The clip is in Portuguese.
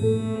Música